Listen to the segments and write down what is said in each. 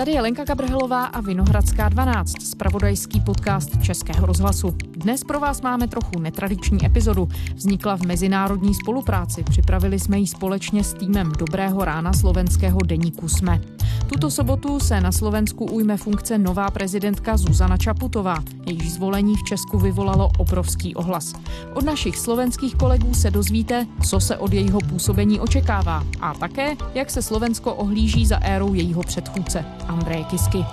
Tady je Lenka Kabrhelová a Vinohradská 12, spravodajský podcast Českého rozhlasu. Dnes pro vás máme trochu netradiční epizodu. Vznikla v mezinárodní spolupráci. Připravili jsme ji společně s týmem Dobrého rána slovenského deníku SME. Tuto sobotu se na Slovensku ujme funkce nová prezidentka Zuzana Čaputová. Jejíž zvolení v Česku vyvolalo obrovský ohlas. Od našich slovenských kolegů se dozvíte, co se od jejího působení očekává a také, jak se Slovensko ohlíží za érou jejího předchůdce. Andreje Kisky.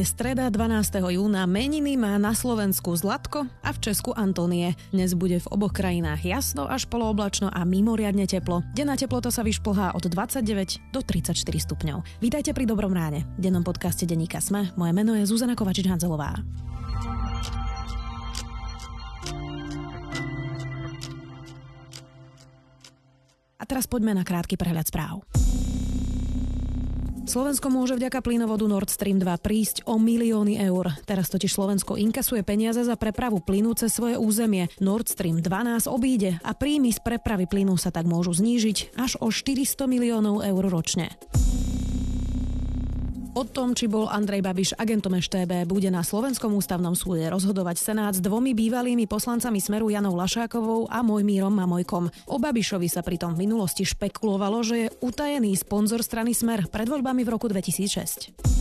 Je streda 12. júna, meniny má na Slovensku Zlatko a v Česku Antonie. Dnes bude v oboch krajinách jasno až polooblačno a mimoriadne teplo. Denná teplota sa vyšplhá od 29 do 34 stupňov. Vítajte pri Dobrom ráne. V dennom podcaste Deníka Sme. Moje meno je Zuzana Kovačič-Hanzelová. A teraz poďme na krátky prehľad správ. Slovensko môže vďaka plynovodu Nord Stream 2 prísť o milióny eur. Teraz totiž Slovensko inkasuje peniaze za prepravu plynu cez svoje územie. Nord Stream 2 nás obíde a príjmy z prepravy plynu sa tak môžu znížiť až o 400 miliónov eur ročne. O tom, či bol Andrej Babiš agentom EŠTB, bude na Slovenskom ústavnom súde rozhodovať Senát s dvomi bývalými poslancami Smeru Janou Lašákovou a Mojmírom Mamojkom. O Babišovi sa pritom v minulosti špekulovalo, že je utajený sponzor strany Smer pred voľbami v roku 2006.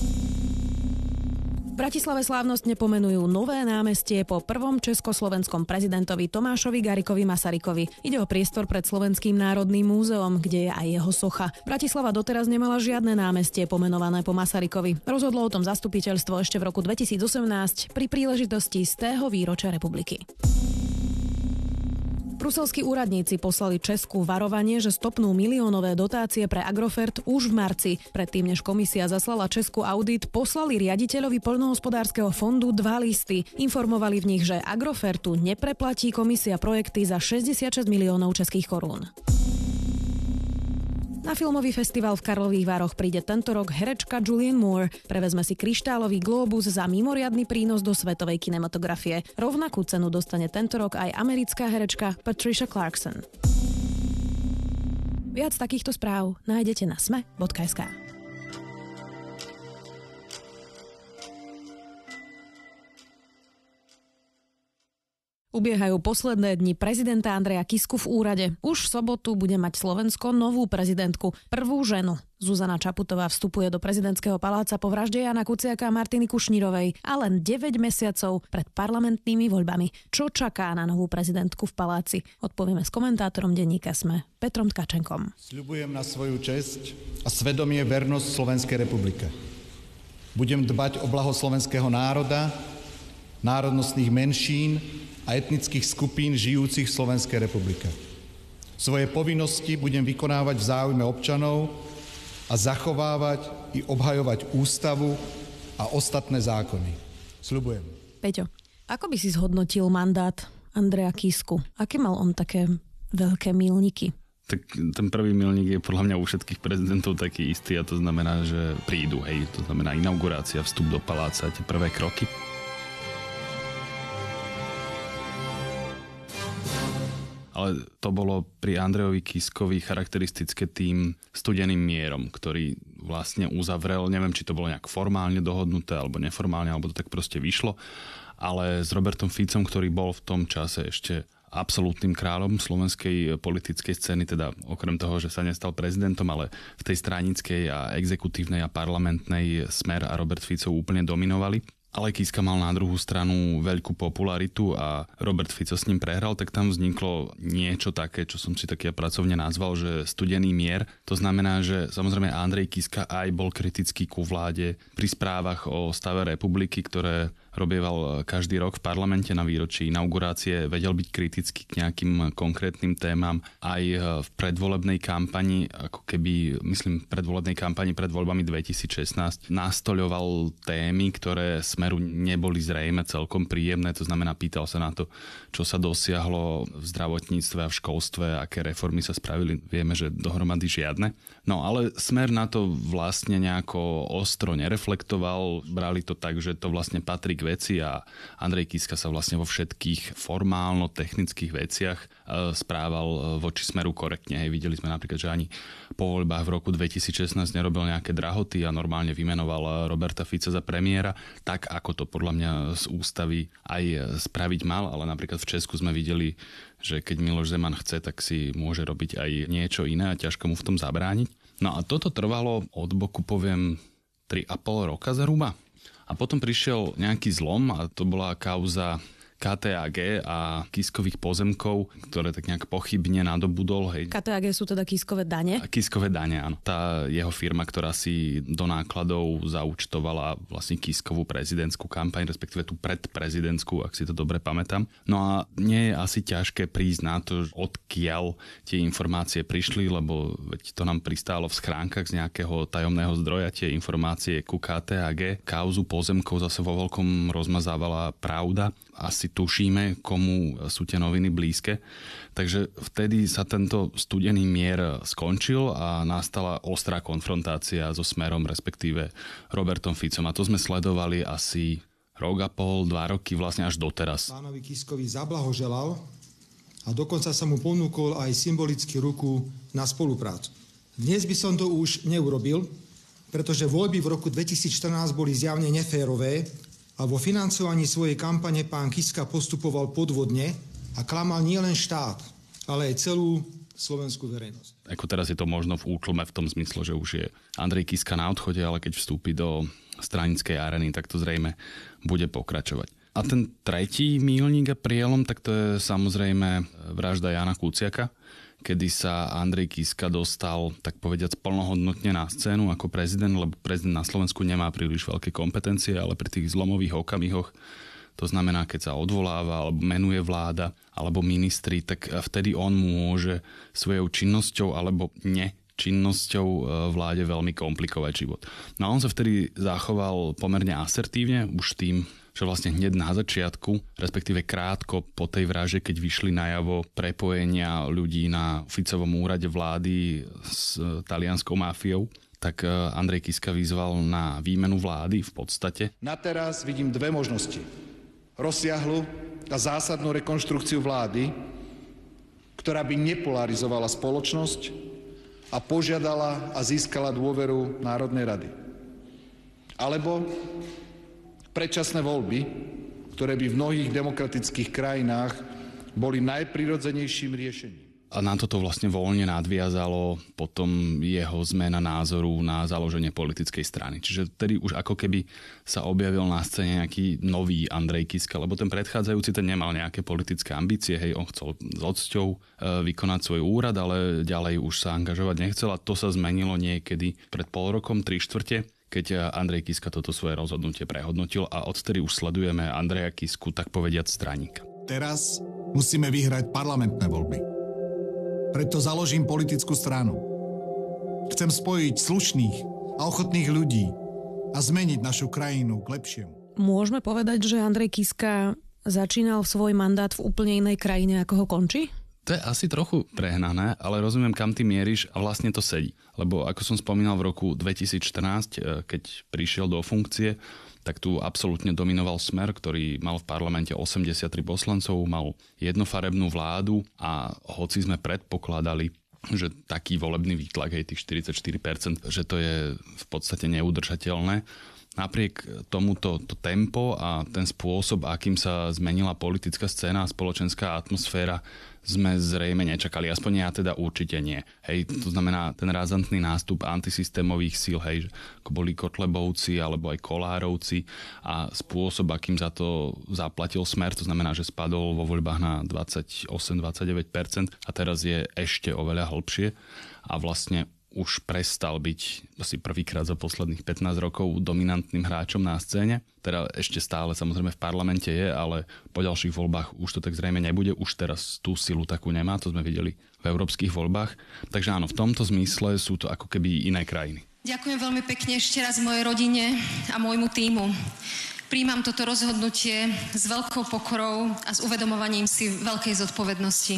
Bratislave slávnostne pomenujú nové námestie po prvom československom prezidentovi Tomášovi Garikovi Masarykovi. Ide o priestor pred Slovenským národným múzeom, kde je aj jeho socha. Bratislava doteraz nemala žiadne námestie pomenované po Masarykovi. Rozhodlo o tom zastupiteľstvo ešte v roku 2018 pri príležitosti z tého výročia republiky. Bruselskí úradníci poslali Česku varovanie, že stopnú miliónové dotácie pre Agrofert už v marci. Predtým, než komisia zaslala Česku audit, poslali riaditeľovi poľnohospodárskeho fondu dva listy. Informovali v nich, že Agrofertu nepreplatí komisia projekty za 66 miliónov českých korún. Na filmový festival v Karlových Vároch príde tento rok herečka Julian Moore. Prevezme si kryštálový globus za mimoriadny prínos do svetovej kinematografie. Rovnakú cenu dostane tento rok aj americká herečka Patricia Clarkson. Viac takýchto správ nájdete na sme.sk. Ubiehajú posledné dni prezidenta Andreja Kisku v úrade. Už v sobotu bude mať Slovensko novú prezidentku, prvú ženu. Zuzana Čaputová vstupuje do prezidentského paláca po vražde Jana Kuciaka a Martiny Kušnírovej a len 9 mesiacov pred parlamentnými voľbami. Čo čaká na novú prezidentku v paláci? Odpovieme s komentátorom denníka Sme, Petrom Tkačenkom. Sľubujem na svoju česť a svedomie vernosť Slovenskej republike. Budem dbať o blaho slovenského národa, národnostných menšín a etnických skupín žijúcich v Slovenskej republike. Svoje povinnosti budem vykonávať v záujme občanov a zachovávať i obhajovať ústavu a ostatné zákony. Sľubujem. Peťo, ako by si zhodnotil mandát Andreja Kisku? Aké mal on také veľké milníky? Tak ten prvý milník je podľa mňa u všetkých prezidentov taký istý a to znamená, že prídu, hej, to znamená inaugurácia, vstup do paláca, tie prvé kroky. Ale to bolo pri Andrejovi Kiskovi charakteristické tým studeným mierom, ktorý vlastne uzavrel, neviem, či to bolo nejak formálne dohodnuté, alebo neformálne, alebo to tak proste vyšlo, ale s Robertom Ficom, ktorý bol v tom čase ešte absolútnym kráľom slovenskej politickej scény, teda okrem toho, že sa nestal prezidentom, ale v tej stranickej a exekutívnej a parlamentnej smer a Robert Fico úplne dominovali ale Kiska mal na druhú stranu veľkú popularitu a Robert Fico s ním prehral, tak tam vzniklo niečo také, čo som si také pracovne nazval, že studený mier. To znamená, že samozrejme Andrej Kiska aj bol kritický ku vláde pri správach o stave republiky, ktoré robieval každý rok v parlamente na výročí inaugurácie, vedel byť kritický k nejakým konkrétnym témam. Aj v predvolebnej kampani, ako keby, myslím, predvolebnej kampani pred voľbami 2016 nastoľoval témy, ktoré smeru neboli zrejme celkom príjemné, to znamená pýtal sa na to, čo sa dosiahlo v zdravotníctve a v školstve, aké reformy sa spravili, vieme, že dohromady žiadne. No ale smer na to vlastne nejako ostro nereflektoval, brali to tak, že to vlastne patrí k veci a Andrej Kiska sa vlastne vo všetkých formálno-technických veciach e, správal e, voči smeru korektne. Hej, videli sme napríklad, že ani po voľbách v roku 2016 nerobil nejaké drahoty a normálne vymenoval Roberta Fica za premiéra, tak ako to podľa mňa z ústavy aj spraviť mal, ale napríklad v Česku sme videli, že keď Miloš Zeman chce, tak si môže robiť aj niečo iné a ťažko mu v tom zabrániť. No a toto trvalo od boku, poviem, 3,5 roka zhruba. A potom prišiel nejaký zlom a to bola kauza KTAG a Kiskových pozemkov, ktoré tak nejak pochybne nadobudol. Hej. KTAG sú teda Kiskové dane? Kiskové dane, áno. Tá jeho firma, ktorá si do nákladov zaučtovala vlastne Kiskovú prezidentskú kampaň, respektíve tú predprezidentskú, ak si to dobre pamätám. No a nie je asi ťažké prísť na to, odkiaľ tie informácie prišli, lebo veď to nám pristálo v schránkach z nejakého tajomného zdroja tie informácie ku KTAG. Kauzu pozemkov zase vo veľkom rozmazávala pravda. Asi tušíme, komu sú tie noviny blízke. Takže vtedy sa tento studený mier skončil a nastala ostrá konfrontácia so Smerom, respektíve Robertom Ficom. A to sme sledovali asi rok a pol, dva roky, vlastne až doteraz. Pánovi Kiskovi zablahoželal a dokonca sa mu ponúkol aj symbolicky ruku na spoluprácu. Dnes by som to už neurobil, pretože voľby v roku 2014 boli zjavne neférové a vo financovaní svojej kampane pán Kiska postupoval podvodne a klamal nielen štát, ale aj celú slovenskú verejnosť. Ako teraz je to možno v útlme v tom zmysle, že už je Andrej Kiska na odchode, ale keď vstúpi do stranickej areny, tak to zrejme bude pokračovať. A ten tretí mílnik a prielom, tak to je samozrejme vražda Jana Kuciaka, kedy sa Andrej Kiska dostal, tak povediac, plnohodnotne na scénu ako prezident, lebo prezident na Slovensku nemá príliš veľké kompetencie, ale pri tých zlomových okamihoch to znamená, keď sa odvoláva alebo menuje vláda alebo ministri, tak vtedy on môže svojou činnosťou alebo ne činnosťou e, vláde veľmi komplikovať život. No a on sa vtedy zachoval pomerne asertívne, už tým, že vlastne hneď na začiatku, respektíve krátko po tej vraže, keď vyšli najavo prepojenia ľudí na Ficovom úrade vlády s talianskou mafiou, tak e, Andrej Kiska vyzval na výmenu vlády v podstate. Na teraz vidím dve možnosti. Rozsiahlu a zásadnú rekonštrukciu vlády, ktorá by nepolarizovala spoločnosť a požiadala a získala dôveru Národnej rady. Alebo predčasné voľby, ktoré by v mnohých demokratických krajinách boli najprirodzenejším riešením. A na toto vlastne voľne nadviazalo potom jeho zmena názoru na založenie politickej strany. Čiže tedy už ako keby sa objavil na scéne nejaký nový Andrej Kiska, lebo ten predchádzajúci ten nemal nejaké politické ambície, hej, on chcel s odsťou e, vykonať svoj úrad, ale ďalej už sa angažovať nechcel a to sa zmenilo niekedy pred pol rokom, tri štvrte keď Andrej Kiska toto svoje rozhodnutie prehodnotil a odtedy už sledujeme Andreja Kisku, tak povediať straníka. Teraz musíme vyhrať parlamentné voľby. Preto založím politickú stranu. Chcem spojiť slušných a ochotných ľudí a zmeniť našu krajinu k lepšiemu. Môžeme povedať, že Andrej Kiska začínal svoj mandát v úplne inej krajine, ako ho končí? To je asi trochu prehnané, ale rozumiem, kam ty mieríš a vlastne to sedí. Lebo ako som spomínal v roku 2014, e, keď prišiel do funkcie, tak tu absolútne dominoval smer, ktorý mal v parlamente 83 poslancov, mal jednofarebnú vládu a hoci sme predpokladali, že taký volebný výtlak, hej, tých 44%, že to je v podstate neudržateľné, napriek tomuto to tempo a ten spôsob, akým sa zmenila politická scéna a spoločenská atmosféra, sme zrejme nečakali. Aspoň ja teda určite nie. Hej, to znamená ten razantný nástup antisystémových síl, hej, ako boli Kotlebovci alebo aj Kolárovci a spôsob, akým za to zaplatil smer, to znamená, že spadol vo voľbách na 28-29% a teraz je ešte oveľa hlbšie a vlastne už prestal byť asi prvýkrát za posledných 15 rokov dominantným hráčom na scéne. Teda ešte stále samozrejme v parlamente je, ale po ďalších voľbách už to tak zrejme nebude. Už teraz tú silu takú nemá, to sme videli v európskych voľbách. Takže áno, v tomto zmysle sú to ako keby iné krajiny. Ďakujem veľmi pekne ešte raz mojej rodine a môjmu týmu. Príjmam toto rozhodnutie s veľkou pokorou a s uvedomovaním si veľkej zodpovednosti.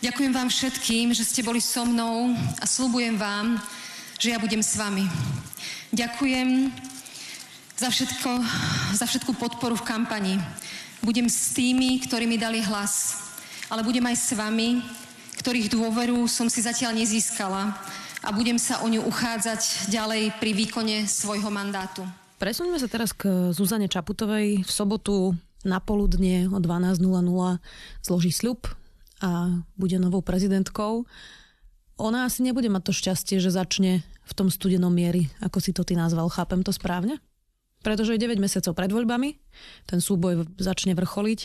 Ďakujem vám všetkým, že ste boli so mnou a slúbujem vám, že ja budem s vami. Ďakujem za, všetko, za všetku podporu v kampani. Budem s tými, ktorí mi dali hlas, ale budem aj s vami, ktorých dôveru som si zatiaľ nezískala a budem sa o ňu uchádzať ďalej pri výkone svojho mandátu. Presuňme sa teraz k Zuzane Čaputovej. V sobotu na poludne o 12.00 zloží sľub a bude novou prezidentkou. Ona asi nebude mať to šťastie, že začne v tom studenom miery, ako si to ty nazval. Chápem to správne? pretože je 9 mesiacov pred voľbami, ten súboj začne vrcholiť.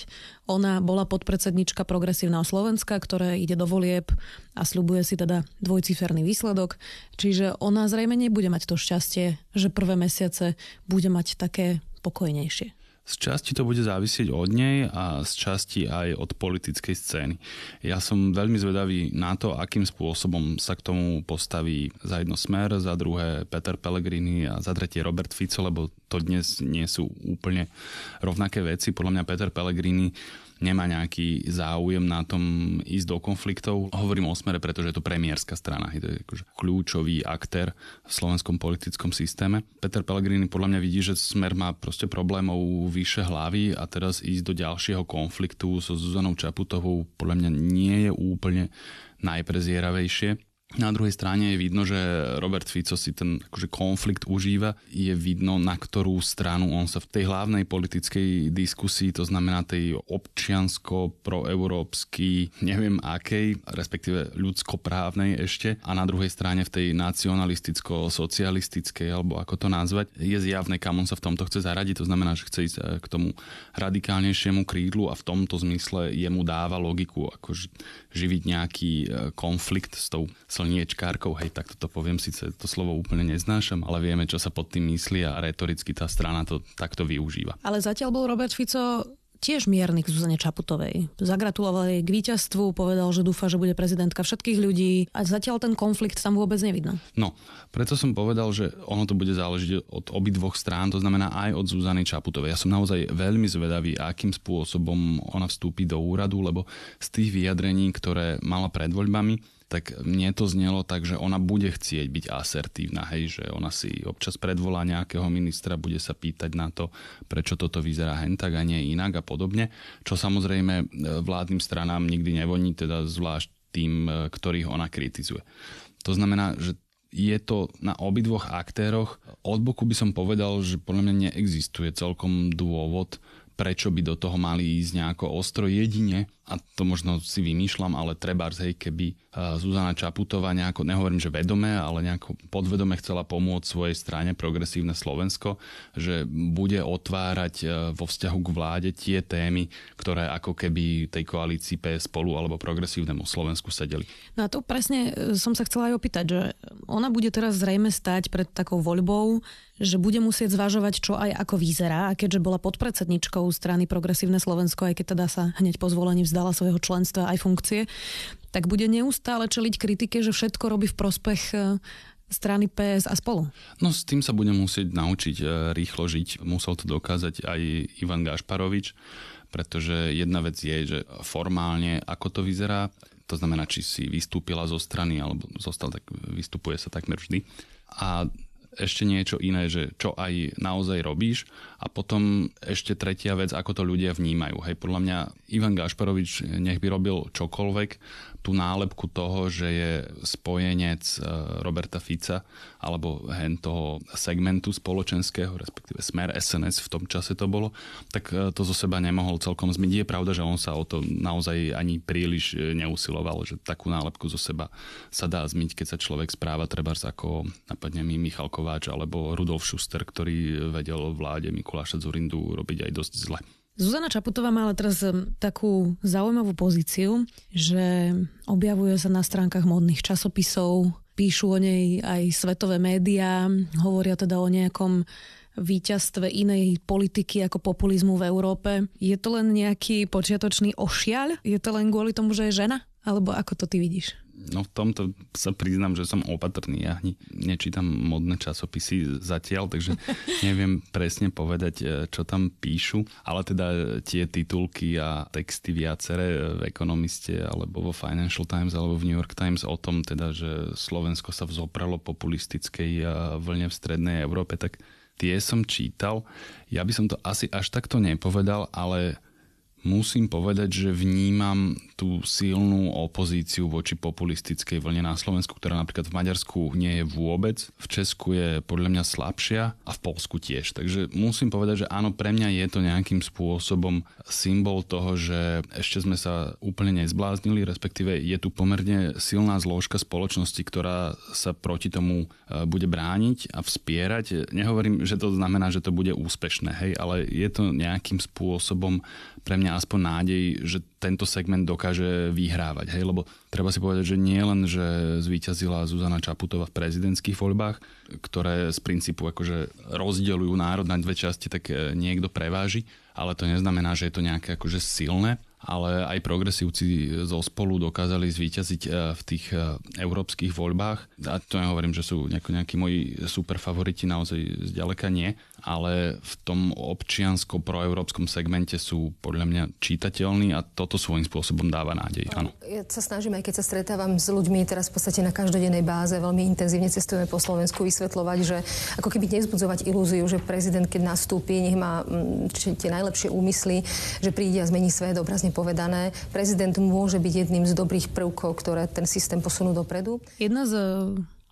Ona bola podpredsednička Progresívneho Slovenska, ktoré ide do volieb a sľubuje si teda dvojciferný výsledok. Čiže ona zrejme nebude mať to šťastie, že prvé mesiace bude mať také pokojnejšie. Z časti to bude závisieť od nej a z časti aj od politickej scény. Ja som veľmi zvedavý na to, akým spôsobom sa k tomu postaví za jedno smer, za druhé Peter Pellegrini a za tretie Robert Fico, lebo to dnes nie sú úplne rovnaké veci. Podľa mňa Peter Pellegrini nemá nejaký záujem na tom ísť do konfliktov. Hovorím o smere, pretože je to premiérska strana. Je to akože kľúčový aktér v slovenskom politickom systéme. Peter Pellegrini podľa mňa vidí, že smer má proste problémov vyše hlavy a teraz ísť do ďalšieho konfliktu so Zuzanou Čaputovou podľa mňa nie je úplne najprezieravejšie. Na druhej strane je vidno, že Robert Fico si ten akože konflikt užíva. Je vidno, na ktorú stranu on sa v tej hlavnej politickej diskusii, to znamená tej občiansko proeurópsky, neviem akej, respektíve ľudskoprávnej ešte, a na druhej strane v tej nacionalisticko-socialistickej, alebo ako to nazvať, je zjavné, kam on sa v tomto chce zaradiť. To znamená, že chce ísť eh, k tomu radikálnejšiemu krídlu a v tomto zmysle jemu dáva logiku, ako živiť nejaký eh, konflikt s tou slniečkárkou, hej, tak toto poviem, síce to slovo úplne neznášam, ale vieme, čo sa pod tým myslí a retoricky tá strana to takto využíva. Ale zatiaľ bol Robert Fico tiež mierny k Zuzane Čaputovej. Zagratuloval jej k víťazstvu, povedal, že dúfa, že bude prezidentka všetkých ľudí a zatiaľ ten konflikt tam vôbec nevidno. No, preto som povedal, že ono to bude záležiť od obidvoch strán, to znamená aj od Zuzany Čaputovej. Ja som naozaj veľmi zvedavý, akým spôsobom ona vstúpi do úradu, lebo z tých vyjadrení, ktoré mala pred voľbami, tak mne to znelo tak, že ona bude chcieť byť asertívna, hej, že ona si občas predvolá nejakého ministra, bude sa pýtať na to, prečo toto vyzerá hen tak a nie inak a podobne, čo samozrejme e, vládnym stranám nikdy nevoní, teda zvlášť tým, e, ktorých ona kritizuje. To znamená, že je to na obidvoch aktéroch. Od boku by som povedal, že podľa mňa neexistuje celkom dôvod, prečo by do toho mali ísť nejako ostro jedine, a to možno si vymýšľam, ale treba, hej, keby Zuzana Čaputová nejako, nehovorím, že vedome, ale nejako podvedome chcela pomôcť svojej strane Progresívne Slovensko, že bude otvárať e, vo vzťahu k vláde tie témy, ktoré ako keby tej koalícii PS spolu alebo Progresívnemu Slovensku sedeli. No a to presne e, som sa chcela aj opýtať, že ona bude teraz zrejme stať pred takou voľbou, že bude musieť zvažovať, čo aj ako vyzerá. A keďže bola podpredsedničkou strany Progresívne Slovensko, aj keď teda sa hneď po zvolení vzdala svojho členstva aj funkcie, tak bude neustále čeliť kritike, že všetko robí v prospech e, strany PS a spolu. No s tým sa bude musieť naučiť e, rýchlo žiť. Musel to dokázať aj Ivan Gašparovič, pretože jedna vec je, že formálne ako to vyzerá, to znamená, či si vystúpila zo strany alebo zostal, tak vystupuje sa takmer vždy. A ešte niečo iné, že čo aj naozaj robíš a potom ešte tretia vec, ako to ľudia vnímajú. Hej, podľa mňa Ivan Gašparovič nech by robil čokoľvek, tú nálepku toho, že je spojenec e, Roberta Fica alebo hen toho segmentu spoločenského, respektíve smer SNS v tom čase to bolo, tak e, to zo seba nemohol celkom zmyť. Je pravda, že on sa o to naozaj ani príliš e, neusiloval, že takú nálepku zo seba sa dá zmyť, keď sa človek správa treba ako napadne mi Michal Kováč alebo Rudolf Schuster, ktorý vedel vláde Mikuláša Zurindu robiť aj dosť zle. Zuzana Čaputová má ale teraz takú zaujímavú pozíciu, že objavuje sa na stránkach modných časopisov, píšu o nej aj svetové médiá, hovoria teda o nejakom víťazstve inej politiky ako populizmu v Európe. Je to len nejaký počiatočný ošiaľ? Je to len kvôli tomu, že je žena? Alebo ako to ty vidíš? No v tomto sa priznám, že som opatrný. Ja nečítam modné časopisy zatiaľ, takže neviem presne povedať, e, čo tam píšu, ale teda tie titulky a texty viaceré v ekonomiste alebo vo Financial Times alebo v New York Times o tom teda, že Slovensko sa vzopralo populistickej e, vlne v strednej Európe, tak tie som čítal. Ja by som to asi až takto nepovedal, ale musím povedať, že vnímam tú silnú opozíciu voči populistickej vlne na Slovensku, ktorá napríklad v Maďarsku nie je vôbec, v Česku je podľa mňa slabšia a v Polsku tiež. Takže musím povedať, že áno, pre mňa je to nejakým spôsobom symbol toho, že ešte sme sa úplne nezbláznili, respektíve je tu pomerne silná zložka spoločnosti, ktorá sa proti tomu e, bude brániť a vspierať. Nehovorím, že to znamená, že to bude úspešné, hej, ale je to nejakým spôsobom pre mňa aspoň nádej, že tento segment dokáže vyhrávať. Hej? Lebo treba si povedať, že nie len, že zvíťazila Zuzana Čaputová v prezidentských voľbách, ktoré z princípu akože rozdeľujú národ na dve časti, tak e, niekto preváži, ale to neznamená, že je to nejaké akože silné ale aj progresívci zo spolu dokázali zvíťaziť e, v tých e, európskych voľbách. A to nehovorím, že sú nejakí moji super favoriti, naozaj zďaleka nie ale v tom občiansko-proeurópskom segmente sú podľa mňa čítateľní a toto svojím spôsobom dáva nádej. Áno. Ja sa snažím, aj keď sa stretávam s ľuďmi teraz v podstate na každodennej báze, veľmi intenzívne cestujeme po Slovensku, vysvetľovať, že ako keby nezbudzovať ilúziu, že prezident, keď nastúpi, nech má mm, tie najlepšie úmysly, že príde a zmení svet, obrazne povedané. Prezident môže byť jedným z dobrých prvkov, ktoré ten systém posunú dopredu. Jedna z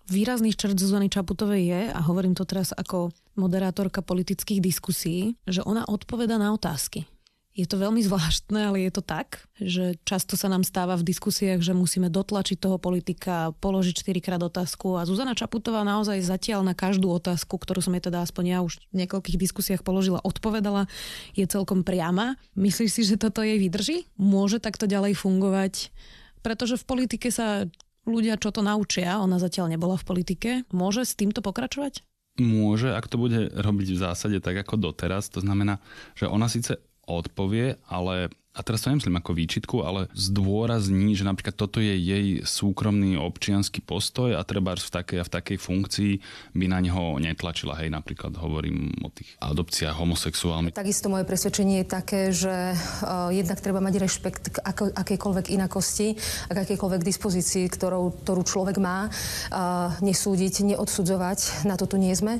výrazných črt Zuzany Čaputovej je, a hovorím to teraz ako moderátorka politických diskusí, že ona odpoveda na otázky. Je to veľmi zvláštne, ale je to tak, že často sa nám stáva v diskusiách, že musíme dotlačiť toho politika, položiť 4 krát otázku a Zuzana Čaputová naozaj zatiaľ na každú otázku, ktorú som jej teda aspoň ja už v niekoľkých diskusiách položila, odpovedala, je celkom priama. Myslíš si, že toto jej vydrží? Môže takto ďalej fungovať? Pretože v politike sa ľudia čo to naučia, ona zatiaľ nebola v politike, môže s týmto pokračovať? Môže, ak to bude robiť v zásade tak ako doteraz. To znamená, že ona síce odpovie, ale a teraz to nemyslím ako výčitku, ale zdôrazní, že napríklad toto je jej súkromný občianský postoj a treba v takej a v takej funkcii by na neho netlačila. Hej, napríklad hovorím o tých adopciách homosexuálnych. Takisto moje presvedčenie je také, že uh, jednak treba mať rešpekt k ako, akejkoľvek inakosti a k akejkoľvek dispozícii, ktorou, ktorú človek má. Uh, nesúdiť, neodsudzovať, na to tu nie sme.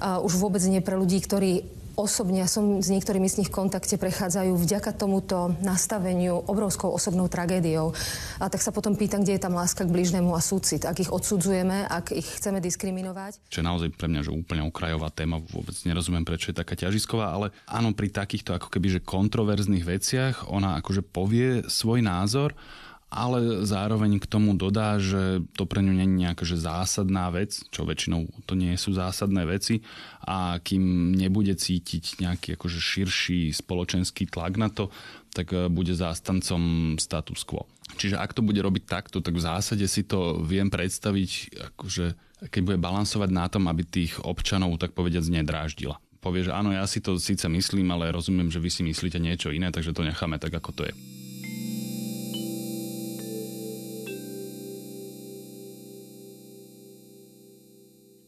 Uh, už vôbec nie pre ľudí, ktorí osobne, ja som s niektorými z nich v kontakte, prechádzajú vďaka tomuto nastaveniu obrovskou osobnou tragédiou. A tak sa potom pýtam, kde je tam láska k blížnemu a súcit. Ak ich odsudzujeme, ak ich chceme diskriminovať. Čo je naozaj pre mňa že úplne okrajová téma, vôbec nerozumiem, prečo je taká ťažisková, ale áno, pri takýchto ako keby že kontroverzných veciach ona akože povie svoj názor ale zároveň k tomu dodá, že to pre ňu je nejaká že zásadná vec, čo väčšinou to nie sú zásadné veci a kým nebude cítiť nejaký akože širší spoločenský tlak na to, tak e, bude zástancom status quo. Čiže ak to bude robiť takto, tak v zásade si to viem predstaviť, akože keď bude balansovať na tom, aby tých občanov tak povediať nedráždila povie, že áno, ja si to síce myslím, ale rozumiem, že vy si myslíte niečo iné, takže to necháme tak, ako to je.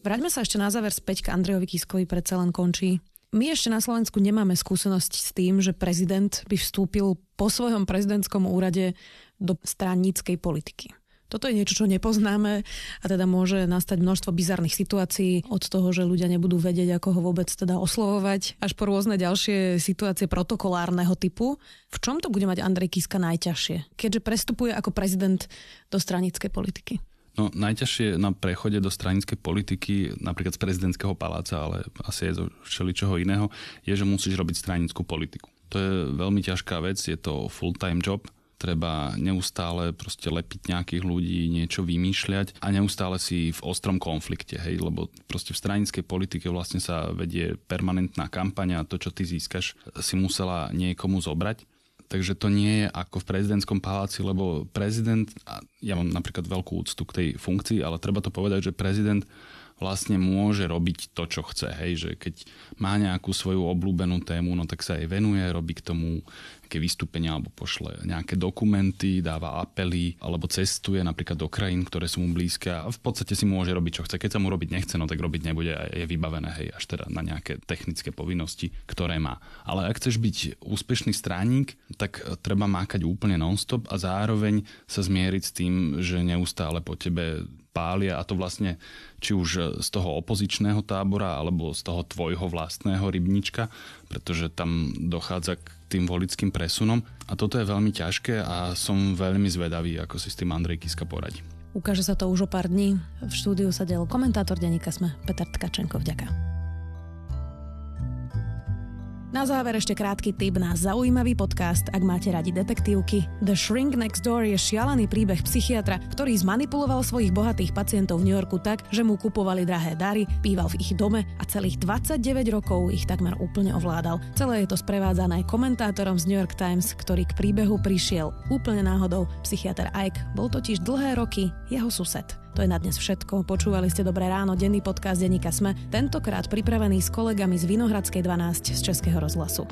Vráťme sa ešte na záver späť k Andrejovi Kiskovi, predsa len končí. My ešte na Slovensku nemáme skúsenosť s tým, že prezident by vstúpil po svojom prezidentskom úrade do stranickej politiky. Toto je niečo, čo nepoznáme a teda môže nastať množstvo bizarných situácií od toho, že ľudia nebudú vedieť, ako ho vôbec teda oslovovať, až po rôzne ďalšie situácie protokolárneho typu. V čom to bude mať Andrej Kiska najťažšie, keďže prestupuje ako prezident do stranickej politiky? No najťažšie na prechode do stranickej politiky, napríklad z prezidentského paláca, ale asi aj zo všeličoho iného, je, že musíš robiť stranickú politiku. To je veľmi ťažká vec, je to full-time job, treba neustále proste lepiť nejakých ľudí, niečo vymýšľať a neustále si v ostrom konflikte, hej, lebo proste v stranickej politike vlastne sa vedie permanentná kampaňa a to, čo ty získaš, si musela niekomu zobrať Takže to nie je ako v prezidentskom paláci, lebo prezident, ja mám napríklad veľkú úctu k tej funkcii, ale treba to povedať, že prezident vlastne môže robiť to, čo chce. Hej, že keď má nejakú svoju obľúbenú tému, no tak sa jej venuje, robí k tomu nejaké vystúpenia alebo pošle nejaké dokumenty, dáva apely alebo cestuje napríklad do krajín, ktoré sú mu blízke a v podstate si môže robiť, čo chce. Keď sa mu robiť nechce, no tak robiť nebude a je vybavené hej, až teda na nejaké technické povinnosti, ktoré má. Ale ak chceš byť úspešný stránik, tak treba mákať úplne nonstop a zároveň sa zmieriť s tým, že neustále po tebe pália a to vlastne či už z toho opozičného tábora alebo z toho tvojho vlastného rybnička, pretože tam dochádza k tým volickým presunom a toto je veľmi ťažké a som veľmi zvedavý, ako si s tým Andrej Kiska poradí. Ukáže sa to už o pár dní. V štúdiu sa del komentátor denníka Sme Peter Tkačenko. Vďaka. Na záver ešte krátky tip na zaujímavý podcast, ak máte radi detektívky. The Shrink Next Door je šialený príbeh psychiatra, ktorý zmanipuloval svojich bohatých pacientov v New Yorku tak, že mu kupovali drahé dary, býval v ich dome a celých 29 rokov ich takmer úplne ovládal. Celé je to sprevádzané komentátorom z New York Times, ktorý k príbehu prišiel úplne náhodou. Psychiatr Ike bol totiž dlhé roky jeho sused. To je na dnes všetko. Počúvali ste Dobré ráno, denný podcast denníka Sme, tentokrát pripravený s kolegami z Vinohradskej 12 z Českého rozhlasu.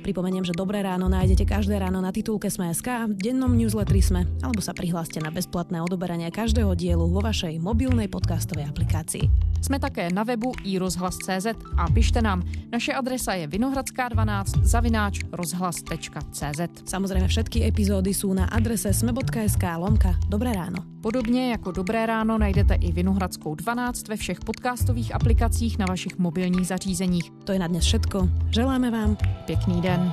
Pripomeniem, že Dobré ráno nájdete každé ráno na titulke Sme.sk, v dennom newsletteri Sme, alebo sa prihláste na bezplatné odoberanie každého dielu vo vašej mobilnej podcastovej aplikácii. Jsme také na webu iRozhlas.cz a pište nám. Naše adresa je vinohradská12 zavináč rozhlas.cz. Samozrejme všetky epizódy sú na adrese sme.sk lomka Dobré ráno. Podobně jako Dobré ráno najdete i Vinohradskou 12 ve všech podcastových aplikacích na vašich mobilních zařízeních. To je na dnes všetko. Želáme vám pěkný den.